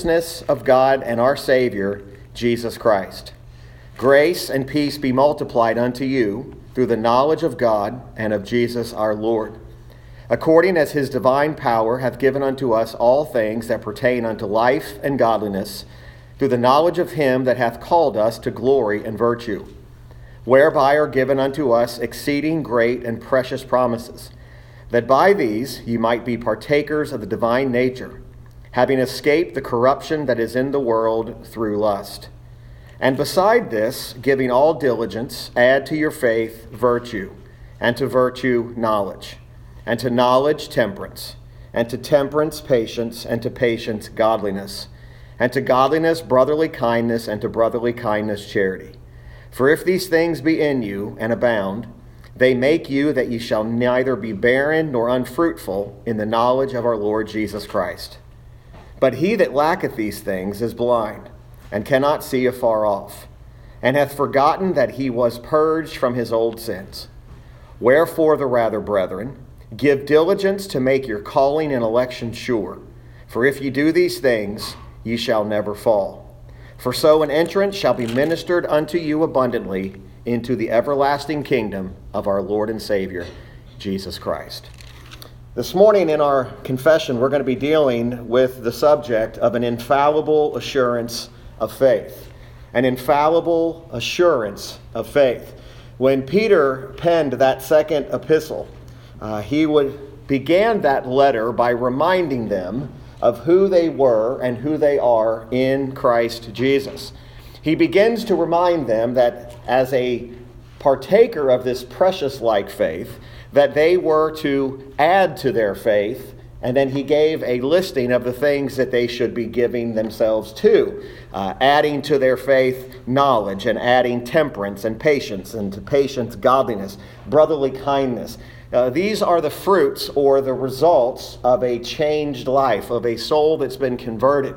righteousness of God and our Savior, Jesus Christ. Grace and peace be multiplied unto you through the knowledge of God and of Jesus our Lord, according as his divine power hath given unto us all things that pertain unto life and godliness, through the knowledge of him that hath called us to glory and virtue, whereby are given unto us exceeding great and precious promises, that by these ye might be partakers of the divine nature, having escaped the corruption that is in the world through lust. And beside this, giving all diligence, add to your faith virtue, and to virtue knowledge, and to knowledge temperance, and to temperance patience, and to patience godliness, and to godliness brotherly kindness, and to brotherly kindness charity. For if these things be in you and abound, they make you that ye shall neither be barren nor unfruitful in the knowledge of our Lord Jesus Christ. But he that lacketh these things is blind and cannot see afar off, and hath forgotten that he was purged from his old sins. Wherefore, the rather, brethren, give diligence to make your calling and election sure. For if ye do these things, ye shall never fall. For so an entrance shall be ministered unto you abundantly into the everlasting kingdom of our Lord and Savior, Jesus Christ. This morning in our confession, we're going to be dealing with the subject of an infallible assurance of faith, an infallible assurance of faith. When Peter penned that second epistle, uh, he would began that letter by reminding them of who they were and who they are in Christ Jesus. He begins to remind them that as a partaker of this precious like faith, that they were to add to their faith and then he gave a listing of the things that they should be giving themselves to, uh, adding to their faith knowledge, and adding temperance and patience, and to patience, godliness, brotherly kindness. Uh, these are the fruits or the results of a changed life, of a soul that's been converted.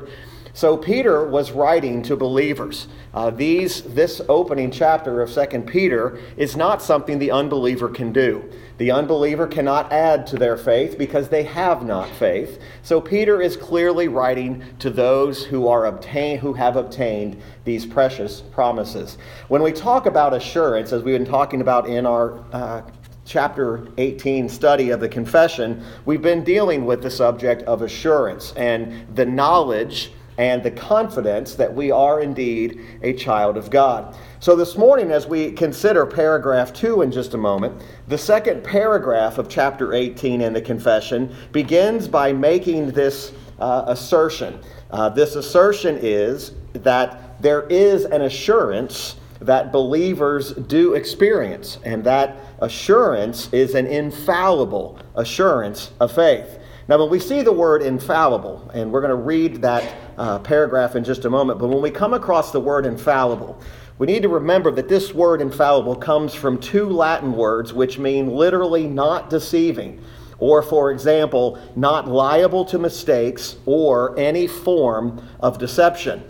So Peter was writing to believers. Uh, these, this opening chapter of 2 Peter is not something the unbeliever can do. The unbeliever cannot add to their faith because they have not faith. So Peter is clearly writing to those who are obtain, who have obtained these precious promises. When we talk about assurance, as we've been talking about in our uh, chapter 18 study of the confession, we've been dealing with the subject of assurance and the knowledge and the confidence that we are indeed a child of God. So, this morning, as we consider paragraph 2 in just a moment, the second paragraph of chapter 18 in the confession begins by making this uh, assertion. Uh, this assertion is that there is an assurance that believers do experience, and that assurance is an infallible assurance of faith. Now, when we see the word infallible, and we're going to read that uh, paragraph in just a moment, but when we come across the word infallible, we need to remember that this word infallible comes from two Latin words which mean literally not deceiving, or, for example, not liable to mistakes or any form of deception.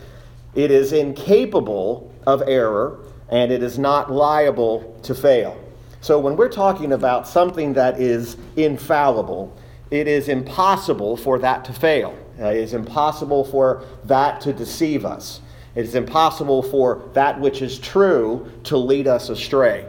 It is incapable of error and it is not liable to fail. So, when we're talking about something that is infallible, it is impossible for that to fail. It is impossible for that to deceive us. It is impossible for that which is true to lead us astray.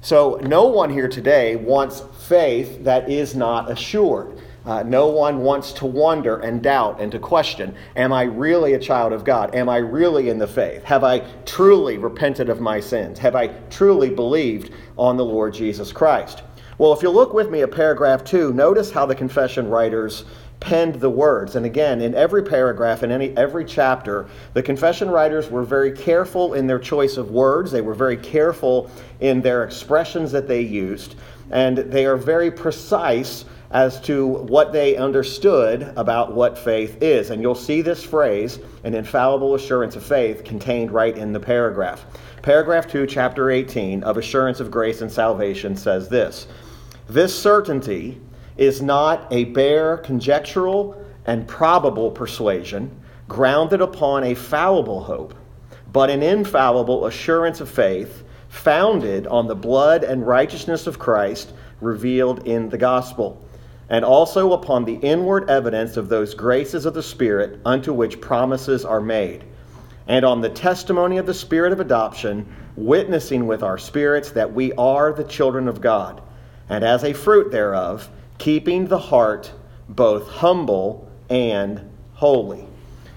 So, no one here today wants faith that is not assured. Uh, no one wants to wonder and doubt and to question Am I really a child of God? Am I really in the faith? Have I truly repented of my sins? Have I truly believed on the Lord Jesus Christ? Well, if you look with me at paragraph two, notice how the confession writers penned the words. And again, in every paragraph, in any, every chapter, the confession writers were very careful in their choice of words. They were very careful in their expressions that they used. And they are very precise as to what they understood about what faith is. And you'll see this phrase, an infallible assurance of faith, contained right in the paragraph. Paragraph 2, chapter 18 of Assurance of Grace and Salvation says this this certainty is not a bare conjectural and probable persuasion grounded upon a fallible hope, but an infallible assurance of faith founded on the blood and righteousness of Christ revealed in the gospel. and also upon the inward evidence of those graces of the Spirit unto which promises are made, and on the testimony of the Spirit of adoption, witnessing with our spirits that we are the children of God, and as a fruit thereof, keeping the heart both humble and holy.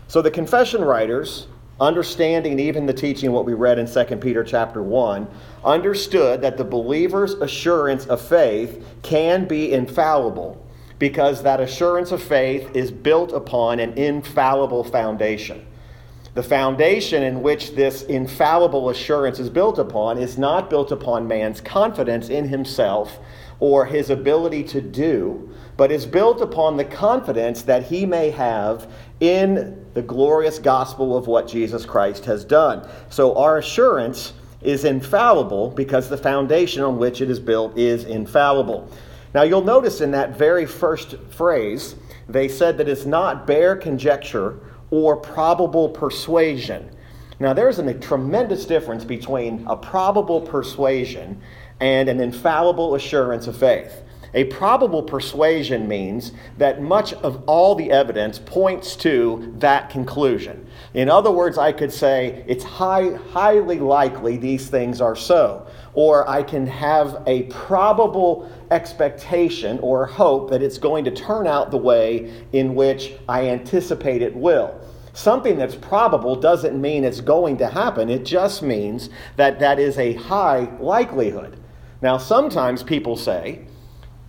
So the confession writers, understanding even the teaching what we read in 2 Peter chapter 1, understood that the believer's assurance of faith can be infallible because that assurance of faith is built upon an infallible foundation. The foundation in which this infallible assurance is built upon is not built upon man's confidence in himself or his ability to do, but is built upon the confidence that he may have in the glorious gospel of what Jesus Christ has done. So our assurance is infallible because the foundation on which it is built is infallible. Now, you'll notice in that very first phrase, they said that it's not bare conjecture or probable persuasion. Now, there's a tremendous difference between a probable persuasion and an infallible assurance of faith. A probable persuasion means that much of all the evidence points to that conclusion. In other words, I could say it's high, highly likely these things are so. Or I can have a probable expectation or hope that it's going to turn out the way in which I anticipate it will. Something that's probable doesn't mean it's going to happen, it just means that that is a high likelihood. Now, sometimes people say,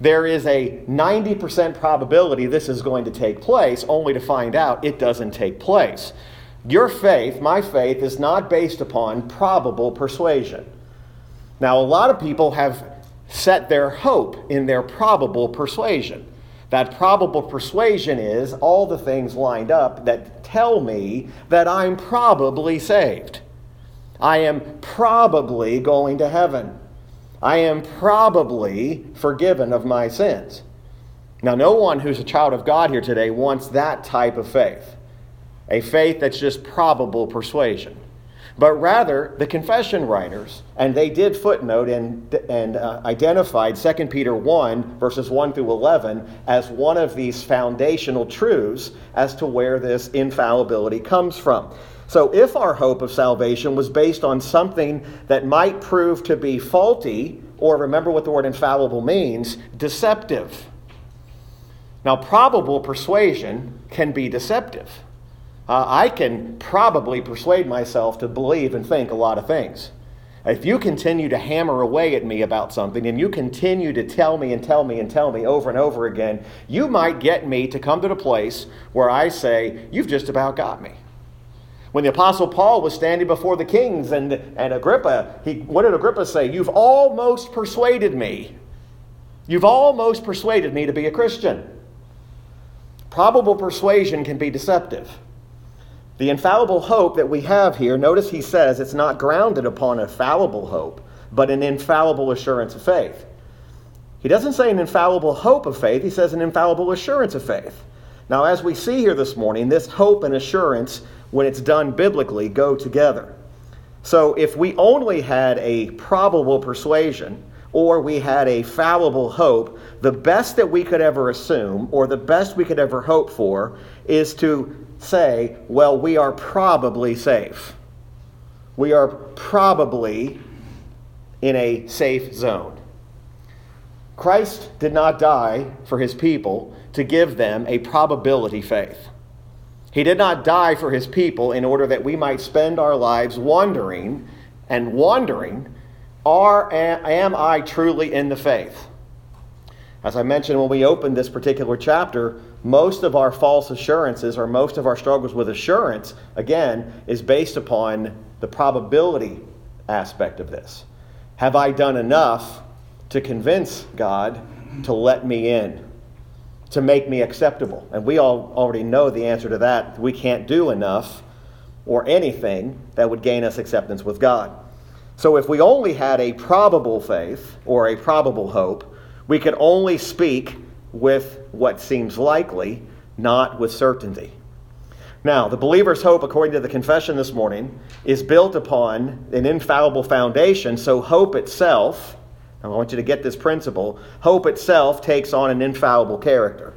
there is a 90% probability this is going to take place, only to find out it doesn't take place. Your faith, my faith, is not based upon probable persuasion. Now, a lot of people have set their hope in their probable persuasion. That probable persuasion is all the things lined up that tell me that I'm probably saved. I am probably going to heaven. I am probably forgiven of my sins. Now, no one who's a child of God here today wants that type of faith, a faith that's just probable persuasion. But rather, the confession writers, and they did footnote and, and uh, identified 2 Peter 1, verses 1 through 11, as one of these foundational truths as to where this infallibility comes from. So, if our hope of salvation was based on something that might prove to be faulty, or remember what the word infallible means, deceptive. Now, probable persuasion can be deceptive. Uh, I can probably persuade myself to believe and think a lot of things. If you continue to hammer away at me about something and you continue to tell me and tell me and tell me over and over again, you might get me to come to the place where I say, You've just about got me. When the Apostle Paul was standing before the kings and, and Agrippa, he, what did Agrippa say? You've almost persuaded me. You've almost persuaded me to be a Christian. Probable persuasion can be deceptive. The infallible hope that we have here, notice he says it's not grounded upon a fallible hope, but an infallible assurance of faith. He doesn't say an infallible hope of faith, he says an infallible assurance of faith. Now, as we see here this morning, this hope and assurance when it's done biblically, go together. So if we only had a probable persuasion or we had a fallible hope, the best that we could ever assume or the best we could ever hope for is to say, well, we are probably safe. We are probably in a safe zone. Christ did not die for his people to give them a probability faith. He did not die for his people in order that we might spend our lives wondering and wondering, are, am I truly in the faith? As I mentioned when we opened this particular chapter, most of our false assurances or most of our struggles with assurance, again, is based upon the probability aspect of this. Have I done enough to convince God to let me in? To make me acceptable. And we all already know the answer to that. We can't do enough or anything that would gain us acceptance with God. So if we only had a probable faith or a probable hope, we could only speak with what seems likely, not with certainty. Now, the believer's hope, according to the confession this morning, is built upon an infallible foundation, so hope itself Now, I want you to get this principle. Hope itself takes on an infallible character.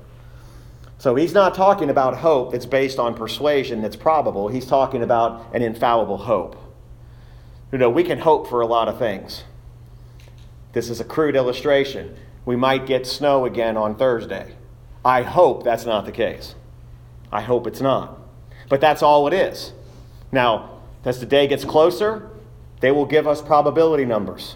So he's not talking about hope that's based on persuasion that's probable. He's talking about an infallible hope. You know, we can hope for a lot of things. This is a crude illustration. We might get snow again on Thursday. I hope that's not the case. I hope it's not. But that's all it is. Now, as the day gets closer, they will give us probability numbers.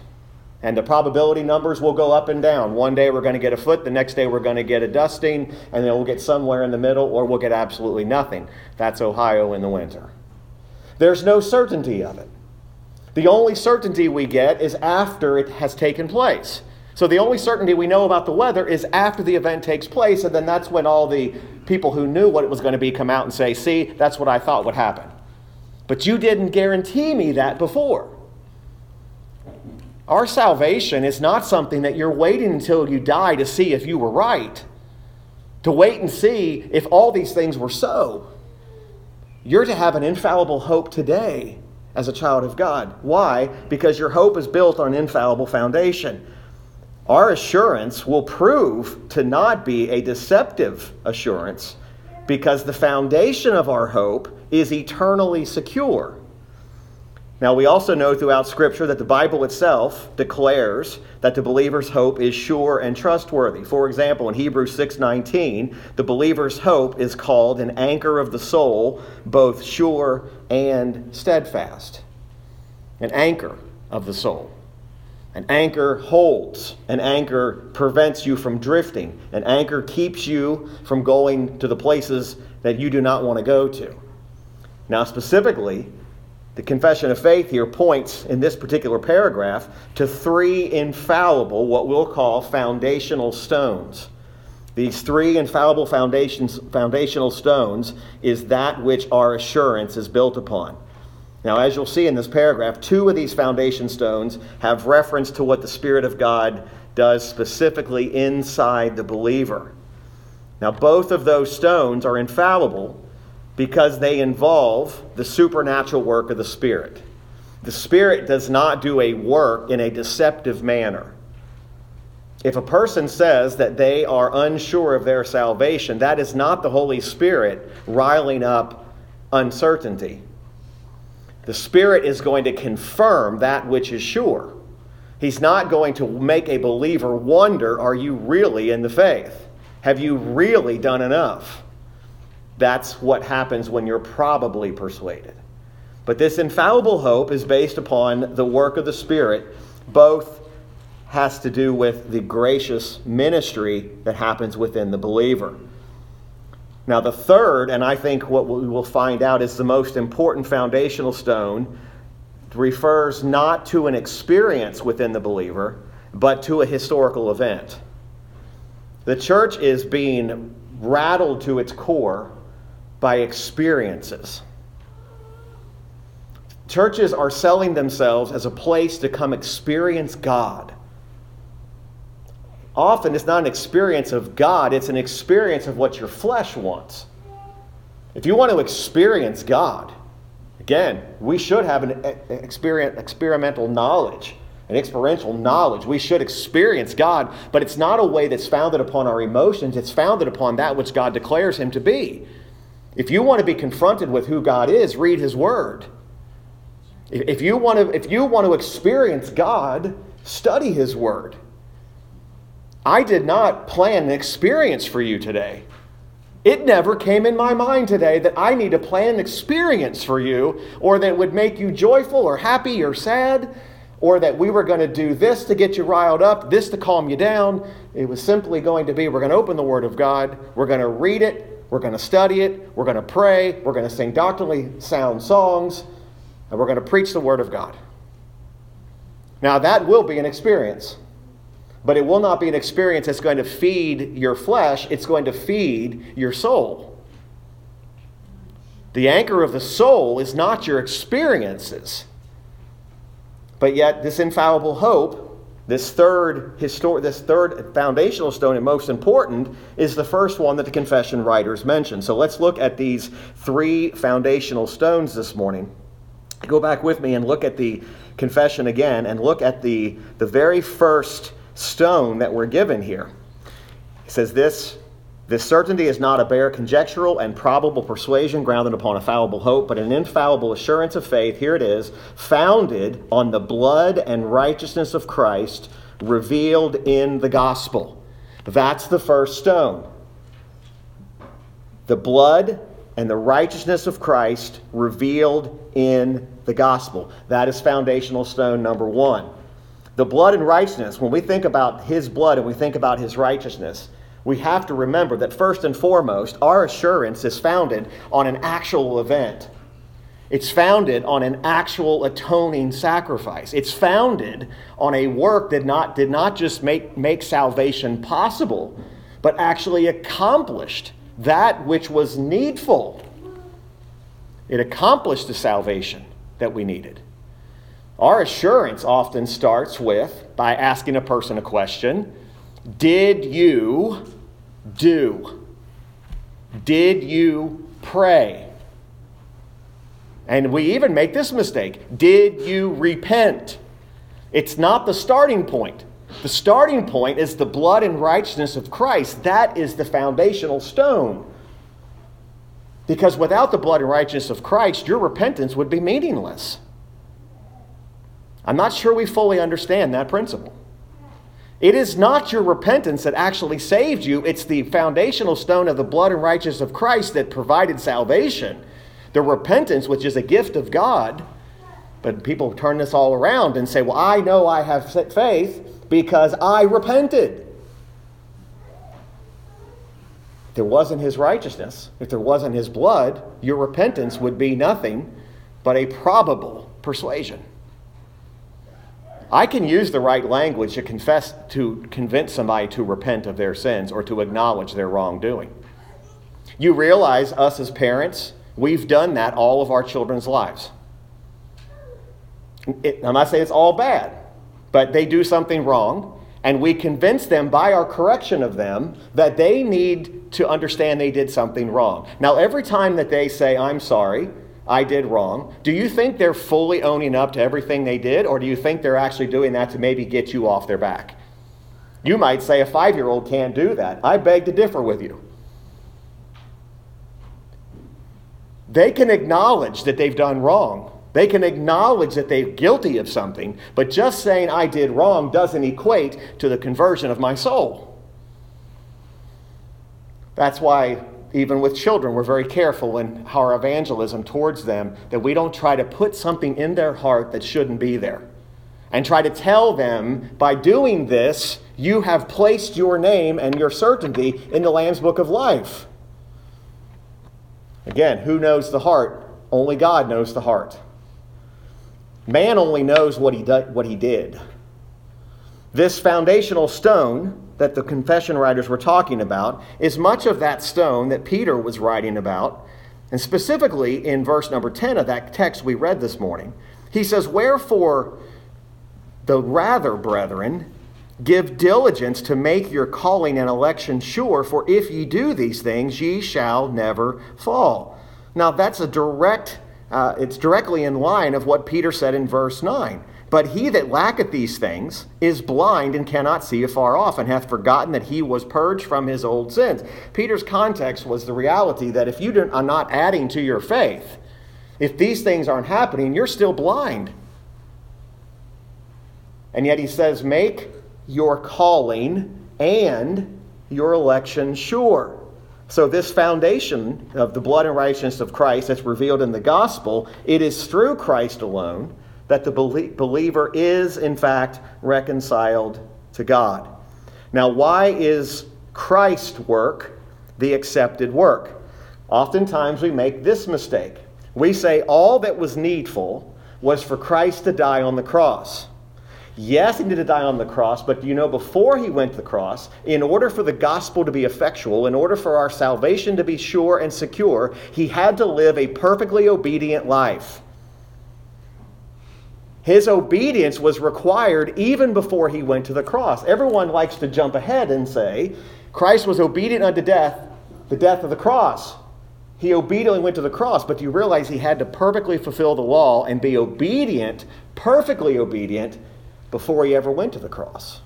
And the probability numbers will go up and down. One day we're going to get a foot, the next day we're going to get a dusting, and then we'll get somewhere in the middle, or we'll get absolutely nothing. That's Ohio in the winter. There's no certainty of it. The only certainty we get is after it has taken place. So the only certainty we know about the weather is after the event takes place, and then that's when all the people who knew what it was going to be come out and say, See, that's what I thought would happen. But you didn't guarantee me that before. Our salvation is not something that you're waiting until you die to see if you were right, to wait and see if all these things were so. You're to have an infallible hope today as a child of God. Why? Because your hope is built on an infallible foundation. Our assurance will prove to not be a deceptive assurance because the foundation of our hope is eternally secure. Now, we also know throughout Scripture that the Bible itself declares that the believer's hope is sure and trustworthy. For example, in Hebrews 6:19, the believer's hope is called an anchor of the soul, both sure and steadfast. An anchor of the soul. An anchor holds. An anchor prevents you from drifting. An anchor keeps you from going to the places that you do not want to go to. Now, specifically, the confession of faith here points in this particular paragraph to three infallible, what we'll call foundational stones. These three infallible foundations, foundational stones is that which our assurance is built upon. Now, as you'll see in this paragraph, two of these foundation stones have reference to what the Spirit of God does specifically inside the believer. Now, both of those stones are infallible because they involve the supernatural work of the Spirit. The Spirit does not do a work in a deceptive manner. If a person says that they are unsure of their salvation, that is not the Holy Spirit riling up uncertainty. The Spirit is going to confirm that which is sure. He's not going to make a believer wonder are you really in the faith? Have you really done enough? That's what happens when you're probably persuaded. But this infallible hope is based upon the work of the Spirit. Both has to do with the gracious ministry that happens within the believer. Now, the third, and I think what we will find out is the most important foundational stone, refers not to an experience within the believer, but to a historical event. The church is being rattled to its core by experiences. Churches are selling themselves as a place to come experience God. Often it's not an experience of God, it's an experience of what your flesh wants. If you want to experience God, again, we should have an experimental knowledge, an experiential knowledge. We should experience God, but it's not a way that's founded upon our emotions, it's founded upon that which God declares Him to be. If you want to be confronted with who God is, read His Word. If you want to, if you want to experience God, study His Word. I did not plan an experience for you today. It never came in my mind today that I need to plan an experience for you, or that would make you joyful or happy or sad, or that we were going to do this to get you riled up, this to calm you down. It was simply going to be we're going to open the Word of God, we're going to read it, we're going to study it. We're going to pray. We're going to sing doctrinally sound songs. And we're going to preach the Word of God. Now, that will be an experience. But it will not be an experience that's going to feed your flesh, it's going to feed your soul. The anchor of the soul is not your experiences. But yet, this infallible hope this third, histor- this third foundational stone and most important is the first one that the confession writers mention. So let's look at these three foundational stones this morning. Go back with me and look at the confession again and look at the, the very first stone that we're given here. He says, This this certainty is not a bare conjectural and probable persuasion grounded upon a fallible hope, but an infallible assurance of faith. Here it is, founded on the blood and righteousness of Christ revealed in the gospel. That's the first stone. The blood and the righteousness of Christ revealed in the gospel. That is foundational stone number one. The blood and righteousness, when we think about his blood and we think about his righteousness, we have to remember that first and foremost, our assurance is founded on an actual event. It's founded on an actual atoning sacrifice. It's founded on a work that not, did not just make, make salvation possible, but actually accomplished that which was needful. It accomplished the salvation that we needed. Our assurance often starts with by asking a person a question Did you do? Did you pray? And we even make this mistake. Did you repent? It's not the starting point. The starting point is the blood and righteousness of Christ. That is the foundational stone. Because without the blood and righteousness of Christ, your repentance would be meaningless. I'm not sure we fully understand that principle. It is not your repentance that actually saved you, it's the foundational stone of the blood and righteousness of Christ that provided salvation. The repentance, which is a gift of God, but people turn this all around and say, Well, I know I have faith because I repented. If there wasn't his righteousness, if there wasn't his blood, your repentance would be nothing but a probable persuasion. I can use the right language to confess to convince somebody to repent of their sins or to acknowledge their wrongdoing. You realize us as parents, we've done that all of our children's lives. It, I'm not saying it's all bad, but they do something wrong, and we convince them by our correction of them that they need to understand they did something wrong. Now, every time that they say, I'm sorry, I did wrong. Do you think they're fully owning up to everything they did, or do you think they're actually doing that to maybe get you off their back? You might say a five year old can't do that. I beg to differ with you. They can acknowledge that they've done wrong. They can acknowledge that they're guilty of something, but just saying I did wrong doesn't equate to the conversion of my soul. That's why even with children, we're very careful in our evangelism towards them that we don't try to put something in their heart that shouldn't be there. And try to tell them by doing this, you have placed your name and your certainty in the Lamb's Book of Life. Again, who knows the heart? Only God knows the heart. Man only knows what he, do, what he did. This foundational stone that the confession writers were talking about is much of that stone that Peter was writing about. And specifically in verse number 10 of that text we read this morning, he says, Wherefore, the rather, brethren, give diligence to make your calling and election sure, for if ye do these things, ye shall never fall. Now, that's a direct, uh, it's directly in line of what Peter said in verse 9. But he that lacketh these things is blind and cannot see afar off, and hath forgotten that he was purged from his old sins. Peter's context was the reality that if you are not adding to your faith, if these things aren't happening, you're still blind. And yet he says, Make your calling and your election sure. So, this foundation of the blood and righteousness of Christ that's revealed in the gospel, it is through Christ alone that the believer is, in fact, reconciled to God. Now, why is Christ's work the accepted work? Oftentimes we make this mistake. We say all that was needful was for Christ to die on the cross. Yes, he needed to die on the cross, but you know, before he went to the cross, in order for the gospel to be effectual, in order for our salvation to be sure and secure, he had to live a perfectly obedient life. His obedience was required even before he went to the cross. Everyone likes to jump ahead and say, Christ was obedient unto death, the death of the cross. he obediently went to the cross, but do you realize he had to perfectly fulfill the law and be obedient, perfectly obedient, before he ever went to the cross?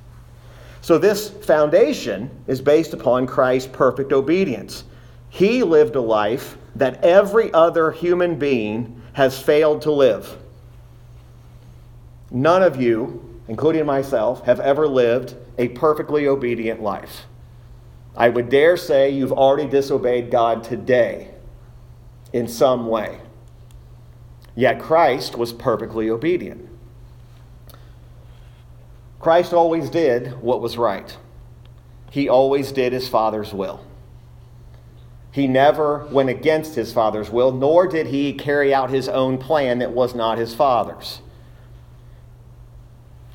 So, this foundation is based upon Christ's perfect obedience. He lived a life that every other human being has failed to live. None of you, including myself, have ever lived a perfectly obedient life. I would dare say you've already disobeyed God today in some way. Yet Christ was perfectly obedient. Christ always did what was right. He always did his Father's will. He never went against his Father's will, nor did he carry out his own plan that was not his Father's.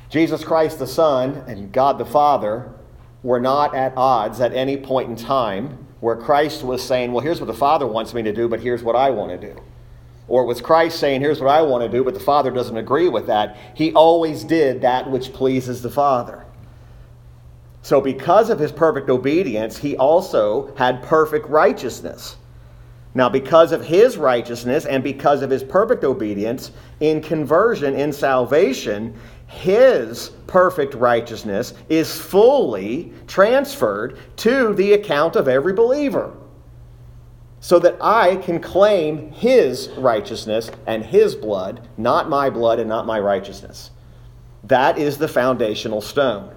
Jesus Christ the Son and God the Father were not at odds at any point in time where Christ was saying, Well, here's what the Father wants me to do, but here's what I want to do. Or was Christ saying, Here's what I want to do, but the Father doesn't agree with that? He always did that which pleases the Father. So, because of his perfect obedience, he also had perfect righteousness. Now, because of his righteousness and because of his perfect obedience, in conversion, in salvation, his perfect righteousness is fully transferred to the account of every believer. So that I can claim his righteousness and his blood, not my blood and not my righteousness. That is the foundational stone.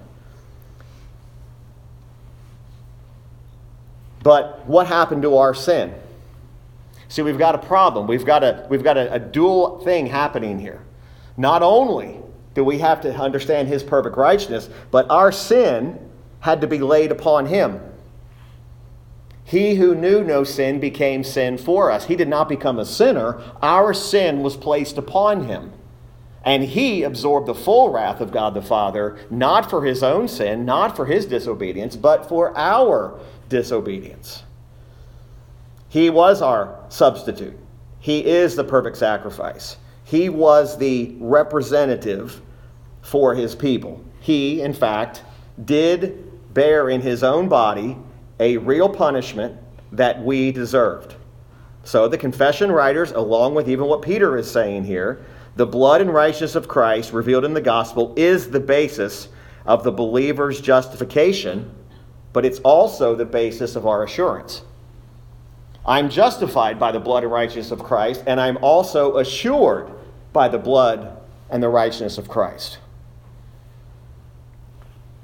But what happened to our sin? See, we've got a problem. We've got a, we've got a, a dual thing happening here. Not only do we have to understand his perfect righteousness, but our sin had to be laid upon him. He who knew no sin became sin for us. He did not become a sinner. Our sin was placed upon him. And he absorbed the full wrath of God the Father, not for his own sin, not for his disobedience, but for our disobedience. He was our substitute. He is the perfect sacrifice. He was the representative for his people. He, in fact, did bear in his own body a real punishment that we deserved. So the confession writers, along with even what Peter is saying here, the blood and righteousness of Christ revealed in the gospel is the basis of the believer's justification, but it's also the basis of our assurance. I'm justified by the blood and righteousness of Christ, and I'm also assured by the blood and the righteousness of Christ.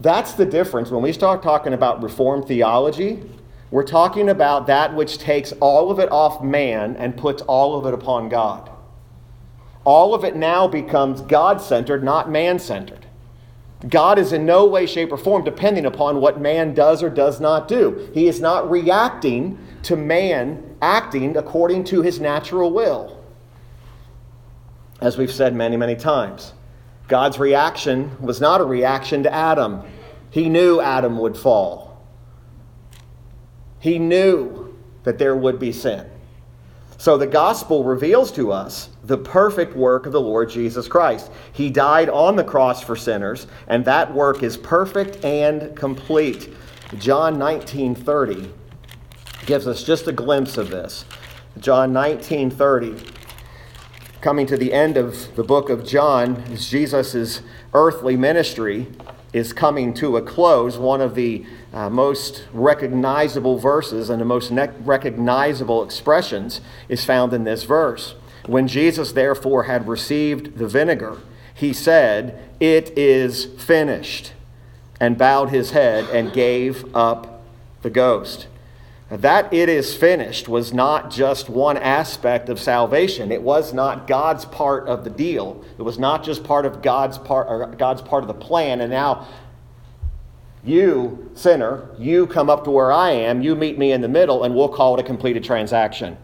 That's the difference. When we start talking about Reformed theology, we're talking about that which takes all of it off man and puts all of it upon God. All of it now becomes God centered, not man centered. God is in no way, shape, or form depending upon what man does or does not do. He is not reacting to man acting according to his natural will as we've said many, many times. God's reaction was not a reaction to Adam. He knew Adam would fall, he knew that there would be sin. So the gospel reveals to us the perfect work of the Lord Jesus Christ. He died on the cross for sinners, and that work is perfect and complete. John 19:30 gives us just a glimpse of this. John 19:30 coming to the end of the book of John, Jesus' earthly ministry is coming to a close, one of the uh, most recognizable verses and the most ne- recognizable expressions is found in this verse. When Jesus therefore had received the vinegar, he said, It is finished, and bowed his head and gave up the ghost. That it is finished was not just one aspect of salvation. It was not God's part of the deal. It was not just part of God's part or God's part of the plan. And now you, sinner, you come up to where I am, you meet me in the middle, and we'll call it a completed transaction.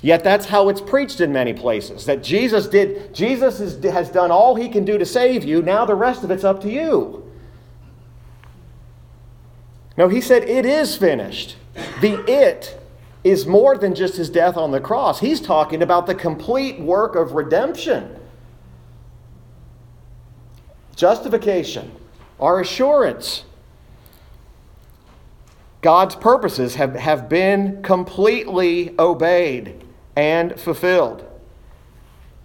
Yet that's how it's preached in many places. That Jesus did, Jesus is, has done all he can do to save you. Now the rest of it's up to you. No, he said, It is finished. The it is more than just his death on the cross. He's talking about the complete work of redemption. Justification, our assurance. God's purposes have, have been completely obeyed and fulfilled.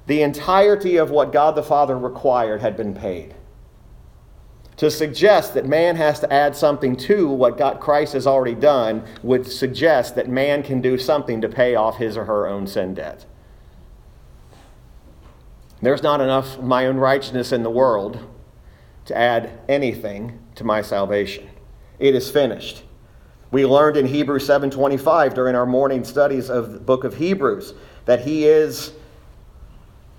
The entirety of what God the Father required had been paid. To suggest that man has to add something to what God Christ has already done would suggest that man can do something to pay off his or her own sin debt. There's not enough of my own righteousness in the world to add anything to my salvation. It is finished. We learned in Hebrews 7:25 during our morning studies of the book of Hebrews that he is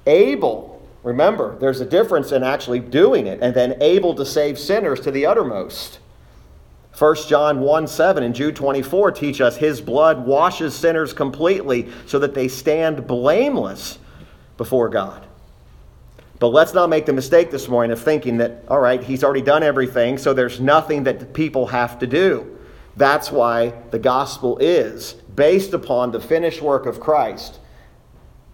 able. Remember, there's a difference in actually doing it and then able to save sinners to the uttermost. 1 John 1 7 and Jude 24 teach us his blood washes sinners completely so that they stand blameless before God. But let's not make the mistake this morning of thinking that, all right, he's already done everything, so there's nothing that people have to do. That's why the gospel is based upon the finished work of Christ.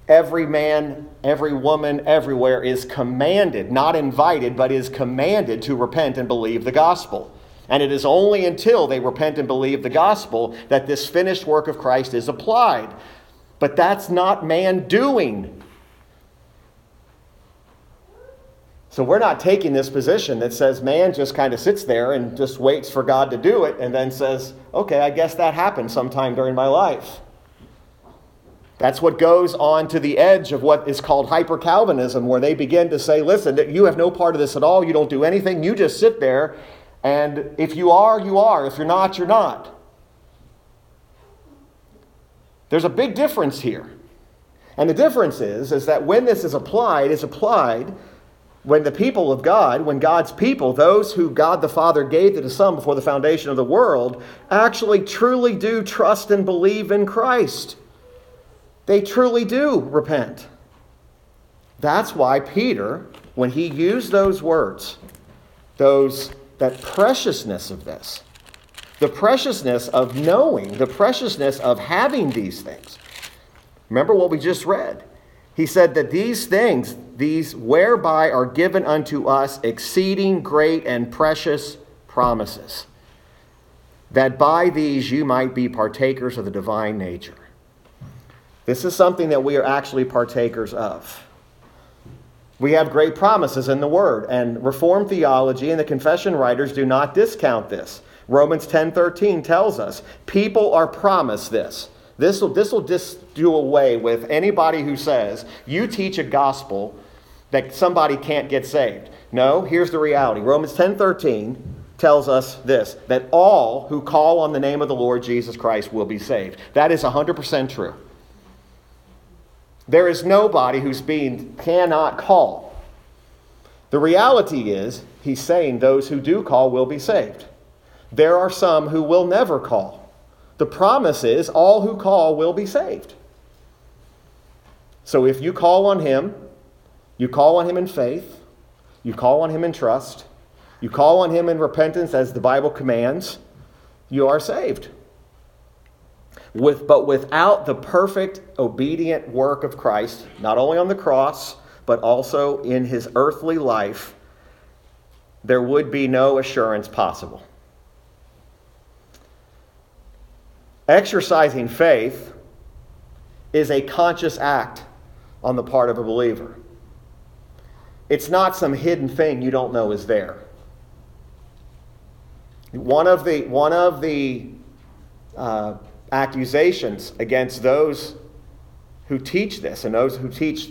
Every man, every woman, everywhere is commanded, not invited, but is commanded to repent and believe the gospel. And it is only until they repent and believe the gospel that this finished work of Christ is applied. But that's not man doing. So we're not taking this position that says man just kind of sits there and just waits for God to do it and then says, okay, I guess that happened sometime during my life. That's what goes on to the edge of what is called hyper Calvinism, where they begin to say, listen, you have no part of this at all. You don't do anything. You just sit there. And if you are, you are. If you're not, you're not. There's a big difference here. And the difference is, is that when this is applied, it's applied when the people of God, when God's people, those who God the Father gave to the Son before the foundation of the world, actually truly do trust and believe in Christ. They truly do repent. That's why Peter, when he used those words, those that preciousness of this, the preciousness of knowing, the preciousness of having these things. Remember what we just read. He said that these things, these whereby are given unto us exceeding great and precious promises, that by these you might be partakers of the divine nature. This is something that we are actually partakers of. We have great promises in the Word, and Reformed theology and the confession writers do not discount this. Romans 10:13 tells us people are promised this. This will, this will just do away with anybody who says, you teach a gospel that somebody can't get saved. No, here's the reality. Romans 10:13 tells us this that all who call on the name of the Lord Jesus Christ will be saved. That is 100% true. There is nobody whose being cannot call. The reality is, he's saying those who do call will be saved. There are some who will never call. The promise is all who call will be saved. So if you call on Him, you call on Him in faith, you call on Him in trust, you call on Him in repentance as the Bible commands, you are saved. With, but without the perfect obedient work of Christ, not only on the cross, but also in his earthly life, there would be no assurance possible. Exercising faith is a conscious act on the part of a believer. It's not some hidden thing you don't know is there. One of the, one of the uh, accusations against those who teach this and those who teach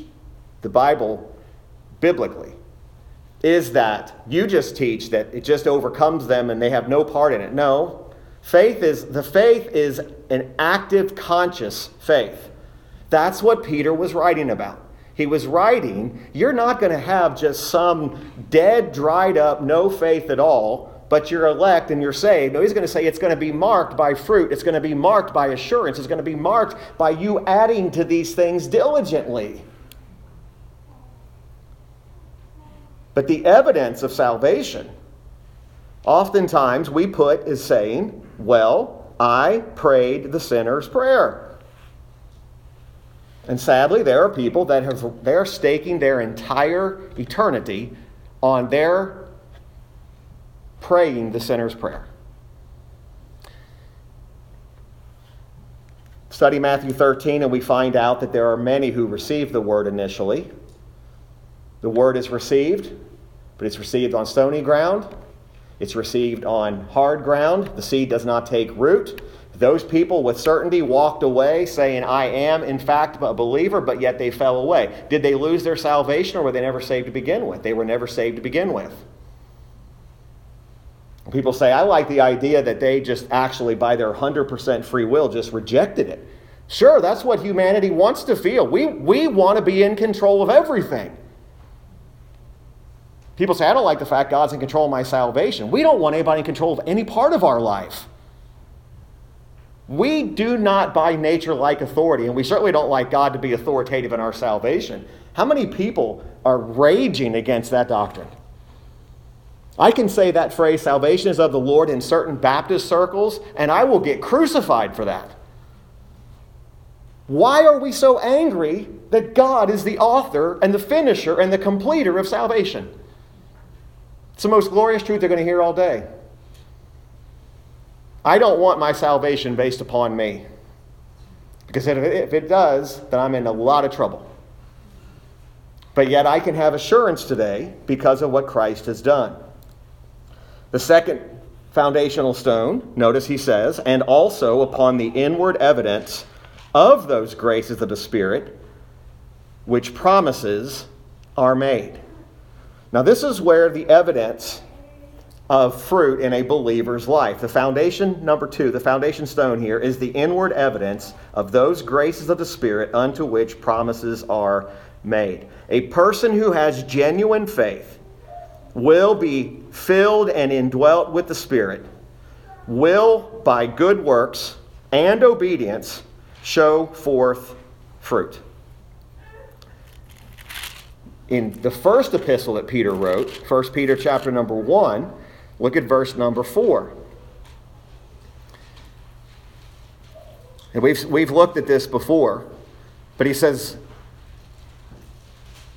the Bible biblically is that you just teach that it just overcomes them and they have no part in it. No, Faith is the faith is an active conscious faith. That's what Peter was writing about. He was writing, you're not going to have just some dead, dried up, no faith at all, but you're elect and you're saved. No, he's going to say it's going to be marked by fruit. It's going to be marked by assurance. It's going to be marked by you adding to these things diligently. But the evidence of salvation, oftentimes we put as saying, well, I prayed the sinner's prayer. And sadly, there are people that have they're staking their entire eternity on their praying the sinner's prayer. Study Matthew 13, and we find out that there are many who receive the word initially. The word is received, but it's received on stony ground. It's received on hard ground. The seed does not take root. Those people with certainty walked away saying, I am, in fact, a believer, but yet they fell away. Did they lose their salvation or were they never saved to begin with? They were never saved to begin with. People say, I like the idea that they just actually, by their 100% free will, just rejected it. Sure, that's what humanity wants to feel. We, we want to be in control of everything. People say, I don't like the fact God's in control of my salvation. We don't want anybody in control of any part of our life. We do not, by nature, like authority, and we certainly don't like God to be authoritative in our salvation. How many people are raging against that doctrine? I can say that phrase, salvation is of the Lord, in certain Baptist circles, and I will get crucified for that. Why are we so angry that God is the author and the finisher and the completer of salvation? It's the most glorious truth they're going to hear all day. I don't want my salvation based upon me. Because if it, does, then I'm in a lot of trouble. But yet I can have assurance today because of what Christ has done. The second foundational stone, notice he says, and also upon the inward evidence of those graces of the Spirit, which promises are made. Now, this is where the evidence of fruit in a believer's life. The foundation, number two, the foundation stone here is the inward evidence of those graces of the Spirit unto which promises are made. A person who has genuine faith will be filled and indwelt with the Spirit, will, by good works and obedience, show forth fruit. In the first epistle that Peter wrote, 1 Peter chapter number 1, Look at verse number 4. And we've, we've looked at this before, but he says,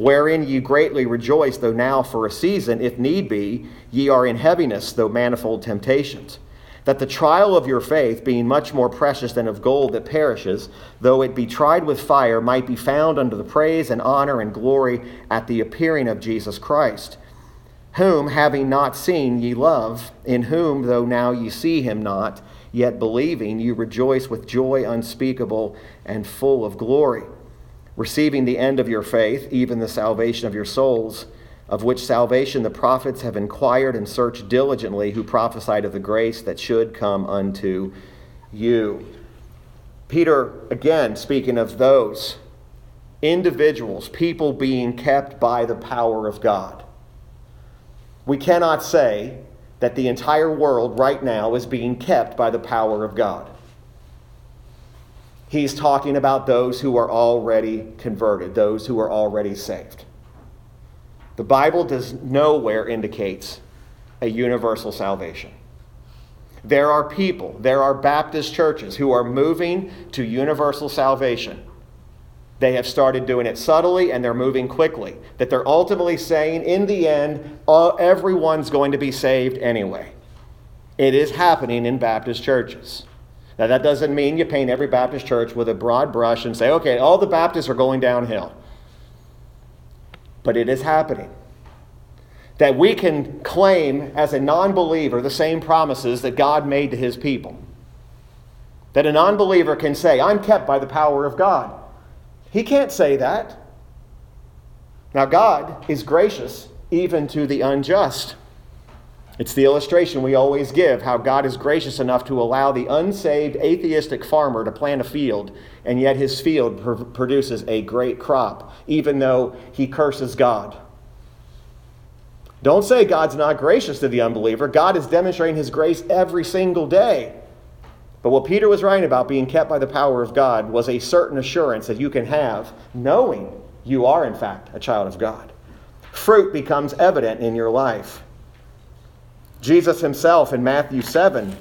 Wherein ye greatly rejoice, though now for a season, if need be, ye are in heaviness, though manifold temptations. That the trial of your faith, being much more precious than of gold that perishes, though it be tried with fire, might be found unto the praise and honor and glory at the appearing of Jesus Christ, whom, having not seen, ye love, in whom, though now ye see him not, yet believing, you rejoice with joy unspeakable and full of glory, receiving the end of your faith, even the salvation of your souls, of which salvation the prophets have inquired and searched diligently, who prophesied of the grace that should come unto you. Peter, again, speaking of those individuals, people being kept by the power of God. We cannot say that the entire world right now is being kept by the power of God. He's talking about those who are already converted, those who are already saved. The Bible does nowhere indicates a universal salvation. There are people, there are Baptist churches who are moving to universal salvation. They have started doing it subtly and they're moving quickly. That they're ultimately saying, in the end, everyone's going to be saved anyway. It is happening in Baptist churches. Now, that doesn't mean you paint every Baptist church with a broad brush and say, okay, all the Baptists are going downhill. But it is happening. That we can claim as a non believer the same promises that God made to his people. That a non believer can say, I'm kept by the power of God. He can't say that. Now, God is gracious even to the unjust. It's the illustration we always give how God is gracious enough to allow the unsaved atheistic farmer to plant a field, and yet his field pr- produces a great crop, even though he curses God. Don't say God's not gracious to the unbeliever. God is demonstrating his grace every single day. But what Peter was writing about, being kept by the power of God, was a certain assurance that you can have, knowing you are, in fact, a child of God. fruit becomes evident in your life. Jesus himself in Matthew 7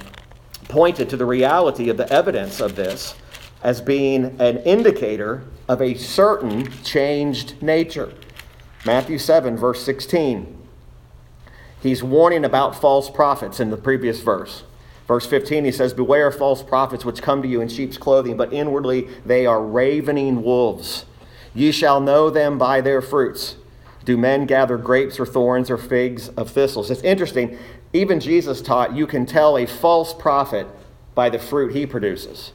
pointed to the reality of the evidence of this as being an indicator of a certain changed nature. Matthew 7, verse 16. He's warning about false prophets in the previous verse. Verse 15, he says, Beware of false prophets which come to you in sheep's clothing, but inwardly they are ravening wolves. Ye shall know them by their fruits. Do men gather grapes or thorns or figs of thistles? It's interesting. Even Jesus taught you can tell a false prophet by the fruit he produces.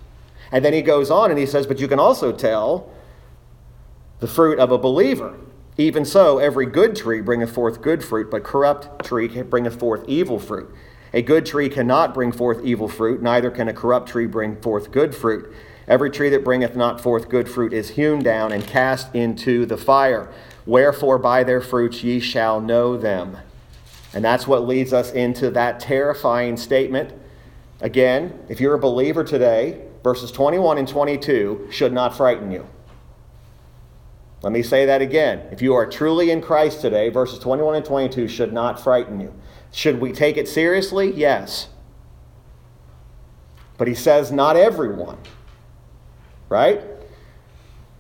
And then he goes on and he says, But you can also tell the fruit of a believer. Even so, every good tree bringeth forth good fruit, but corrupt tree bringeth forth evil fruit. A good tree cannot bring forth evil fruit, neither can a corrupt tree bring forth good fruit. Every tree that bringeth not forth good fruit is hewn down and cast into the fire. Wherefore, by their fruits ye shall know them. And that's what leads us into that terrifying statement. Again, if you're a believer today, verses 21 and 22 should not frighten you. Let me say that again. If you are truly in Christ today, verses 21 and 22 should not frighten you. Should we take it seriously? Yes. But he says, not everyone. Right?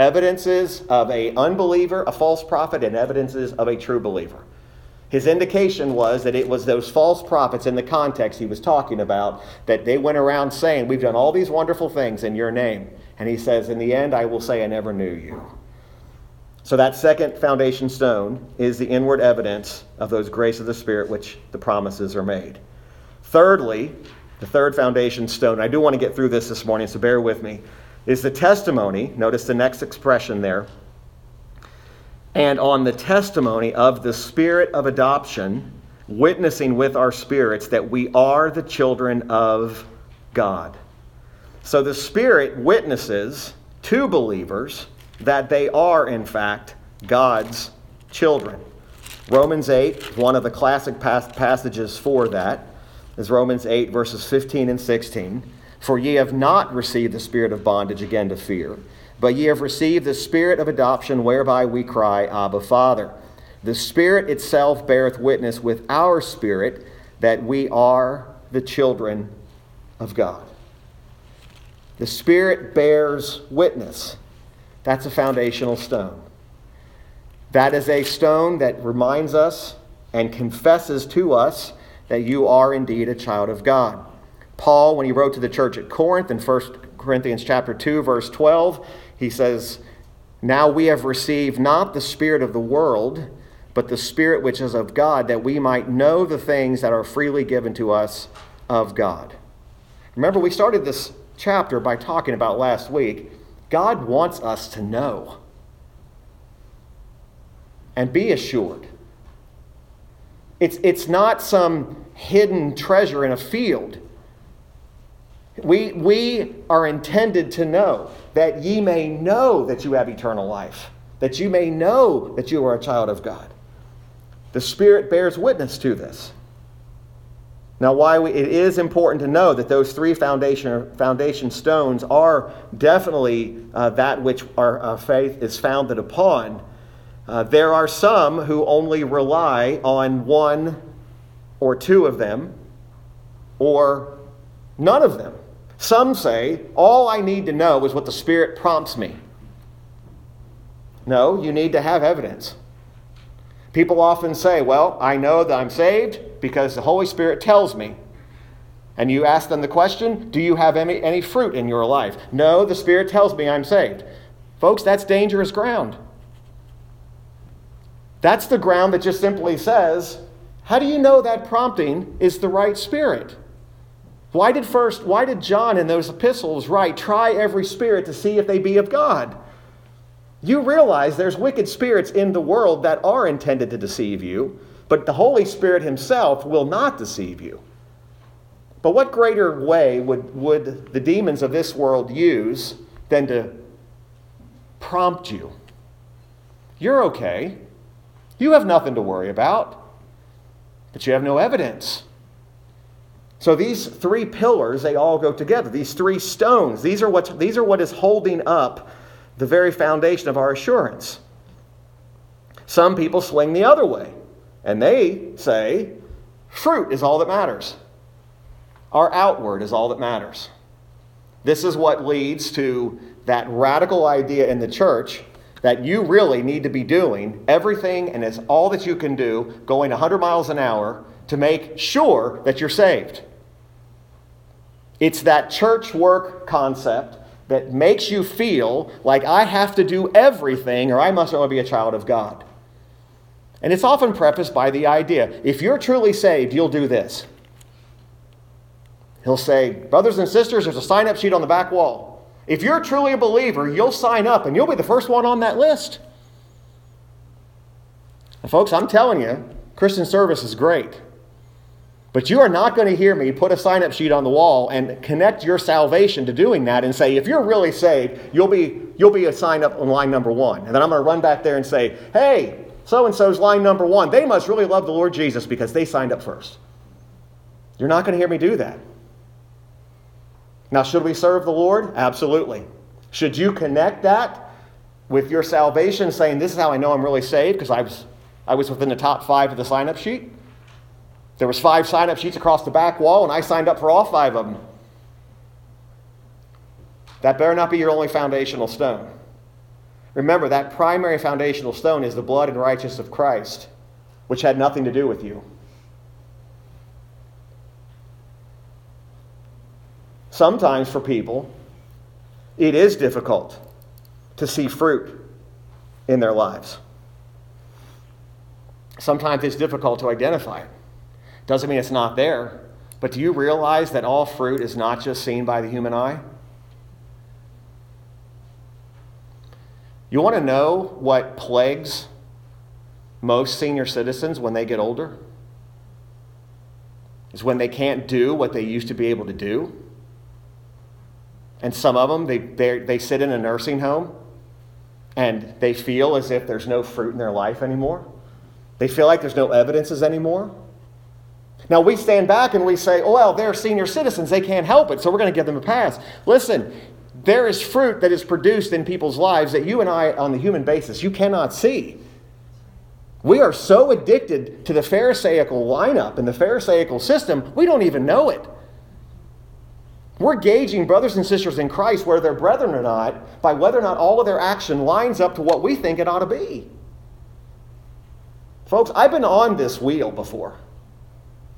evidences of a unbeliever, a false prophet, and evidences of a true believer. His indication was that it was those false prophets in the context he was talking about that they went around saying, We've done all these wonderful things in your name. And he says, In the end, I will say, I never knew you. So, that second foundation stone is the inward evidence of those grace of the Spirit which the promises are made. Thirdly, the third foundation stone, I do want to get through this this morning, so bear with me is the testimony. Notice the next expression there. And on the testimony of the Spirit of adoption, witnessing with our spirits that we are the children of God. So the Spirit witnesses to believers that they are, in fact, God's children. Romans 8, one of the classic passages for that, is Romans 8, verses 15 and 16. For ye have not received the spirit of bondage again to fear, but ye have received the spirit of adoption, whereby we cry, Abba, Father. The Spirit itself beareth witness with our spirit that we are the children of God. The Spirit bears witness. That's a foundational stone. That is a stone that reminds us and confesses to us that you are indeed a child of God. Paul, when he wrote to the church at Corinth in 1 Corinthians chapter 2, verse 12, he says, Now we have received not the spirit of the world, but the spirit which is of God, that we might know the things that are freely given to us of God. Remember, we started this chapter by talking about last week. God wants us to know and be assured. It's, it's not some hidden treasure in a field. We, we are intended to know that ye may know that you have eternal life, that you may know that you are a child of God. The Spirit bears witness to this. Now, why we, it is important to know that those three foundation, foundation stones are definitely uh, that which our uh, faith is founded upon. Uh, there are some who only rely on one or two of them, or none of them. Some say, all I need to know is what the Spirit prompts me. No, you need to have evidence. People often say, Well, I know that I'm saved because the Holy Spirit tells me. And you ask them the question, Do you have any, any fruit in your life? No, the Spirit tells me I'm saved. Folks, that's dangerous ground. That's the ground that just simply says, How do you know that prompting is the right spirit? Why did first, why did John in those epistles write, try every spirit to see if they be of God? You realize there's wicked spirits in the world that are intended to deceive you, but the Holy Spirit himself will not deceive you. But what greater way would, would the demons of this world use than to prompt you? You're okay. You have nothing to worry about, but you have no evidence. So these three pillars, they all go together. These three stones, these are, what these are what is holding up the very foundation of our assurance. Some people swing the other way, and they say, fruit is all that matters. Our outward is all that matters. This is what leads to that radical idea in the church that you really need to be doing everything and it's all that you can do, going 100 miles an hour to make sure that you're saved. It's that church work concept that makes you feel like I have to do everything or I must only be a child of God. And it's often prefaced by the idea if you're truly saved, you'll do this. He'll say, Brothers and sisters, there's a sign up sheet on the back wall. If you're truly a believer, you'll sign up and you'll be the first one on that list. And folks, I'm telling you, Christian service is great. But you are not going to hear me put a sign up sheet on the wall and connect your salvation to doing that and say, if you're really saved, you'll be, you'll be a sign up on line number one. And then I'm going to run back there and say, hey, so and so's line number one. They must really love the Lord Jesus because they signed up first. You're not going to hear me do that. Now, should we serve the Lord? Absolutely. Should you connect that with your salvation, saying, This is how I know I'm really saved because I was, I was within the top five of the sign up sheet? There was five sign up sheets across the back wall, and I signed up for all five of them. That better not be your only foundational stone. Remember, that primary foundational stone is the blood and righteousness of Christ, which had nothing to do with you. Sometimes for people, it is difficult to see fruit in their lives. Sometimes it's difficult to identify it. Doesn't mean it's not there, but do you realize that all fruit is not just seen by the human eye? You want to know what plagues most senior citizens when they get older? Is when they can't do what they used to be able to do. And some of them, they, they sit in a nursing home and they feel as if there's no fruit in their life anymore. They feel like there's no evidences anymore. Now we stand back and we say, oh, well, they're senior citizens. They can't help it, so we're going to give them a pass. Listen, there is fruit that is produced in people's lives that you and I, on the human basis, you cannot see. We are so addicted to the Pharisaical lineup and the Pharisaical system, we don't even know it. We're gauging brothers and sisters in Christ, whether they're brethren or not, by whether or not all of their action lines up to what we think it ought to be. Folks, I've been on this wheel before.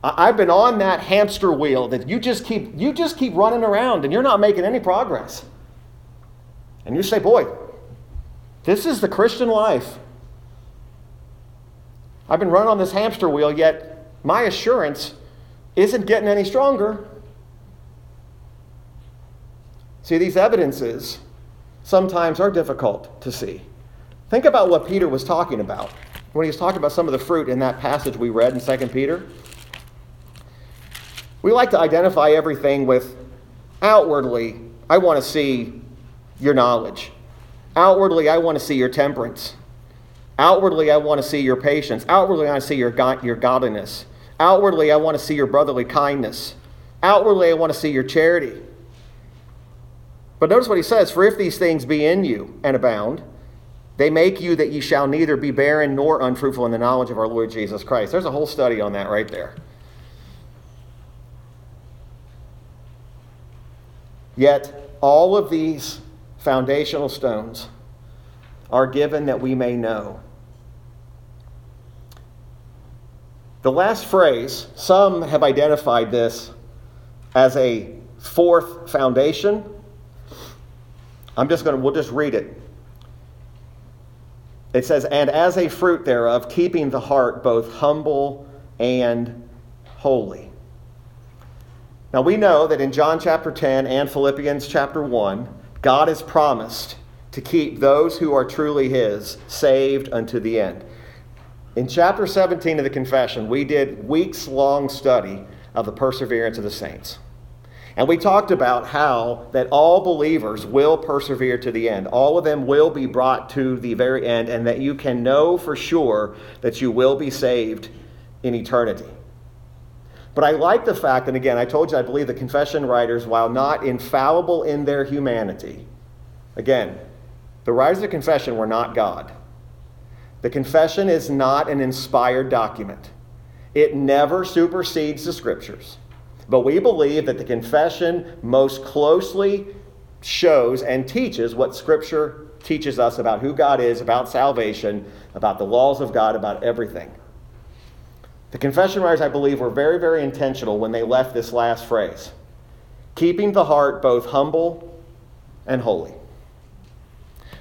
I've been on that hamster wheel that you just keep you just keep running around and you're not making any progress. And you say, "Boy, this is the Christian life." I've been running on this hamster wheel yet my assurance isn't getting any stronger. See, these evidences sometimes are difficult to see. Think about what Peter was talking about when he was talking about some of the fruit in that passage we read in 2 Peter. We like to identify everything with outwardly, I want to see your knowledge. Outwardly, I want to see your temperance. Outwardly, I want to see your patience. Outwardly, I want to see your, God, your godliness. Outwardly, I want to see your brotherly kindness. Outwardly, I want to see your charity. But notice what he says For if these things be in you and abound, they make you that ye shall neither be barren nor unfruitful in the knowledge of our Lord Jesus Christ. There's a whole study on that right there. Yet, all of these foundational stones are given that we may know. The last phrase, some have identified this as a fourth foundation. I'm just going to, we'll just read it. It says, And as a fruit thereof, keeping the heart both humble and holy. Now we know that in John chapter 10 and Philippians chapter 1, God has promised to keep those who are truly His saved unto the end. In chapter 17 of the confession, we did weeks long study of the perseverance of the saints. And we talked about how that all believers will persevere to the end. All of them will be brought to the very end, and that you can know for sure that you will be saved in eternity. But I like the fact, and again, I told you I believe the confession writers, while not infallible in their humanity, again, the writers of the confession were not God. The confession is not an inspired document, it never supersedes the scriptures. But we believe that the confession most closely shows and teaches what Scripture teaches us about who God is, about salvation, about the laws of God, about everything. The confession writers, I believe, were very, very intentional when they left this last phrase keeping the heart both humble and holy.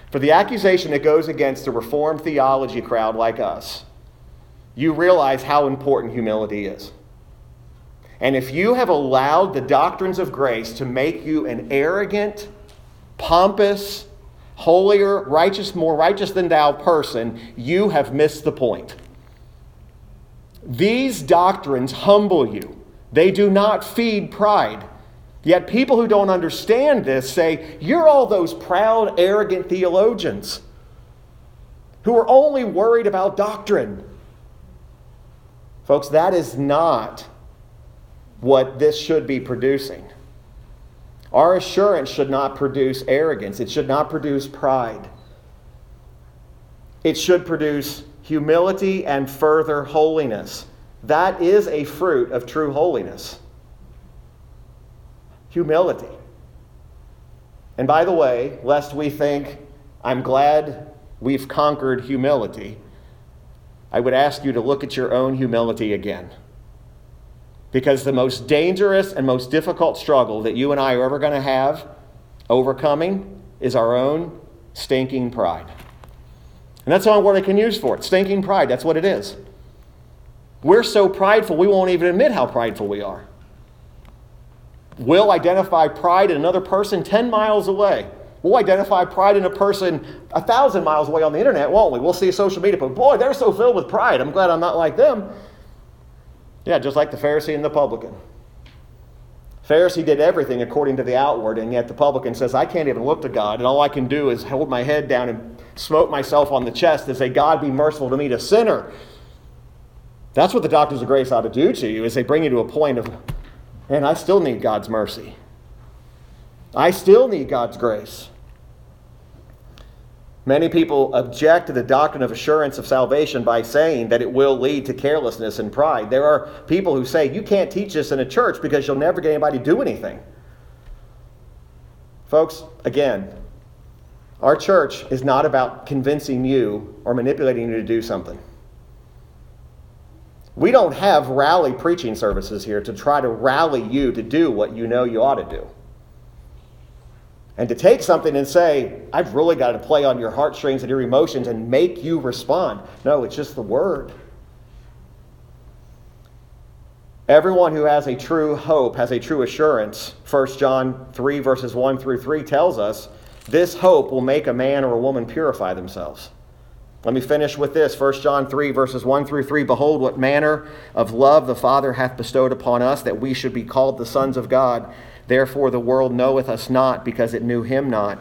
For the accusation that goes against the Reformed theology crowd like us, you realize how important humility is. And if you have allowed the doctrines of grace to make you an arrogant, pompous, holier, righteous, more righteous than thou person, you have missed the point. These doctrines humble you, they do not feed pride. Yet people who don't understand this say, You're all those proud, arrogant theologians who are only worried about doctrine. Folks, that is not what this should be producing. Our assurance should not produce arrogance, it should not produce pride. It should produce humility and further holiness. That is a fruit of true holiness. Humility. And by the way, lest we think, I'm glad we've conquered humility, I would ask you to look at your own humility again. Because the most dangerous and most difficult struggle that you and I are ever going to have overcoming is our own stinking pride. And that's the only word I can use for it stinking pride. That's what it is. We're so prideful, we won't even admit how prideful we are. We'll identify pride in another person 10 miles away. We'll identify pride in a person a thousand miles away on the internet, won't we? We'll see social media, but boy, they're so filled with pride. I'm glad I'm not like them. Yeah, just like the Pharisee and the publican. Pharisee did everything according to the outward, and yet the publican says, I can't even look to God, and all I can do is hold my head down and smote myself on the chest and say, God be merciful to me, a sinner. That's what the doctrines of grace ought to do to you, is they bring you to a point of, man, I still need God's mercy. I still need God's grace. Many people object to the doctrine of assurance of salvation by saying that it will lead to carelessness and pride. There are people who say you can't teach this in a church because you'll never get anybody to do anything. Folks, again, our church is not about convincing you or manipulating you to do something. We don't have rally preaching services here to try to rally you to do what you know you ought to do. And to take something and say, I've really got to play on your heartstrings and your emotions and make you respond. No, it's just the word. Everyone who has a true hope has a true assurance. 1 John 3, verses 1 through 3 tells us this hope will make a man or a woman purify themselves. Let me finish with this 1 John 3, verses 1 through 3. Behold, what manner of love the Father hath bestowed upon us, that we should be called the sons of God. Therefore, the world knoweth us not, because it knew him not.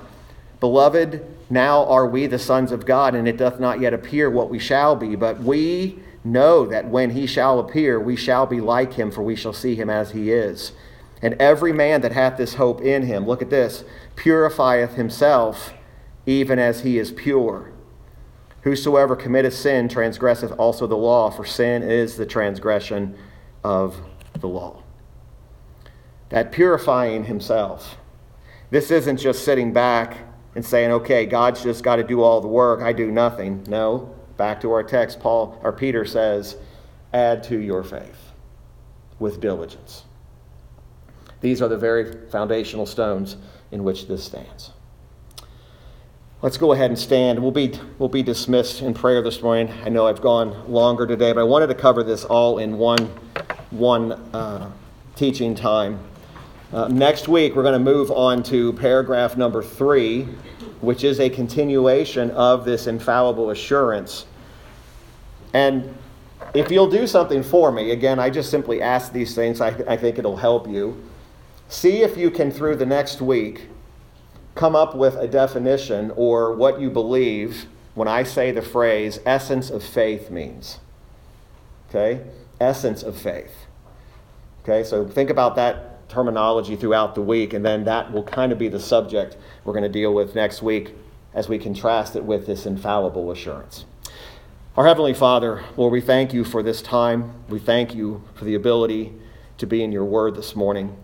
Beloved, now are we the sons of God, and it doth not yet appear what we shall be. But we know that when he shall appear, we shall be like him, for we shall see him as he is. And every man that hath this hope in him, look at this, purifieth himself, even as he is pure. Whosoever committeth sin transgresseth also the law, for sin is the transgression of the law that purifying himself. This isn't just sitting back and saying, okay, God's just got to do all the work, I do nothing. No, back to our text, Paul or Peter says, add to your faith with diligence. These are the very foundational stones in which this stands. Let's go ahead and stand. We'll be, we'll be dismissed in prayer this morning. I know I've gone longer today, but I wanted to cover this all in one, one uh, teaching time. Uh, next week, we're going to move on to paragraph number three, which is a continuation of this infallible assurance. And if you'll do something for me, again, I just simply ask these things, I, I think it'll help you. See if you can, through the next week, come up with a definition or what you believe when I say the phrase essence of faith means. Okay? Essence of faith. Okay, so think about that terminology throughout the week, and then that will kind of be the subject we're going to deal with next week as we contrast it with this infallible assurance. Our Heavenly Father, Lord, we thank you for this time. We thank you for the ability to be in your word this morning.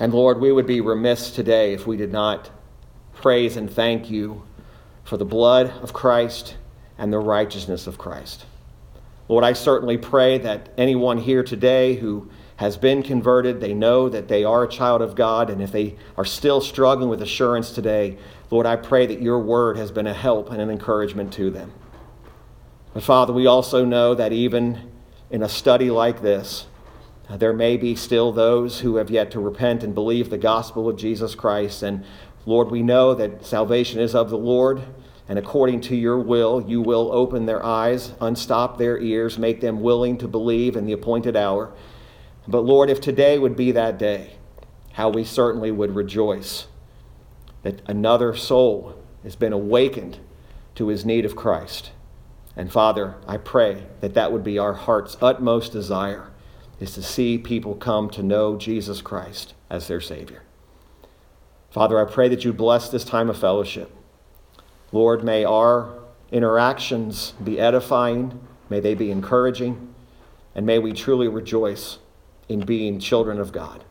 And Lord, we would be remiss today if we did not praise and thank you for the blood of Christ and the righteousness of Christ. Lord, I certainly pray that anyone here today who has been converted, they know that they are a child of God, and if they are still struggling with assurance today, Lord, I pray that your word has been a help and an encouragement to them. But Father, we also know that even in a study like this, Uh, there may be still those who have yet to repent and believe the gospel of Jesus Christ. And Lord, we know that salvation is of the Lord. And according to your will, you will open their eyes, unstop their ears, make them willing to believe in the appointed hour. But Lord, if today would be that day, how we certainly would rejoice that another soul has been awakened to his need of Christ. And Father, I pray that that would be our heart's utmost desire is to see people come to know Jesus Christ as their Savior. Father, I pray that you bless this time of fellowship. Lord, may our interactions be edifying, may they be encouraging, and may we truly rejoice in being children of God.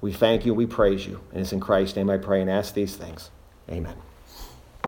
We thank you, we praise you, and it's in Christ's name I pray and ask these things. Amen.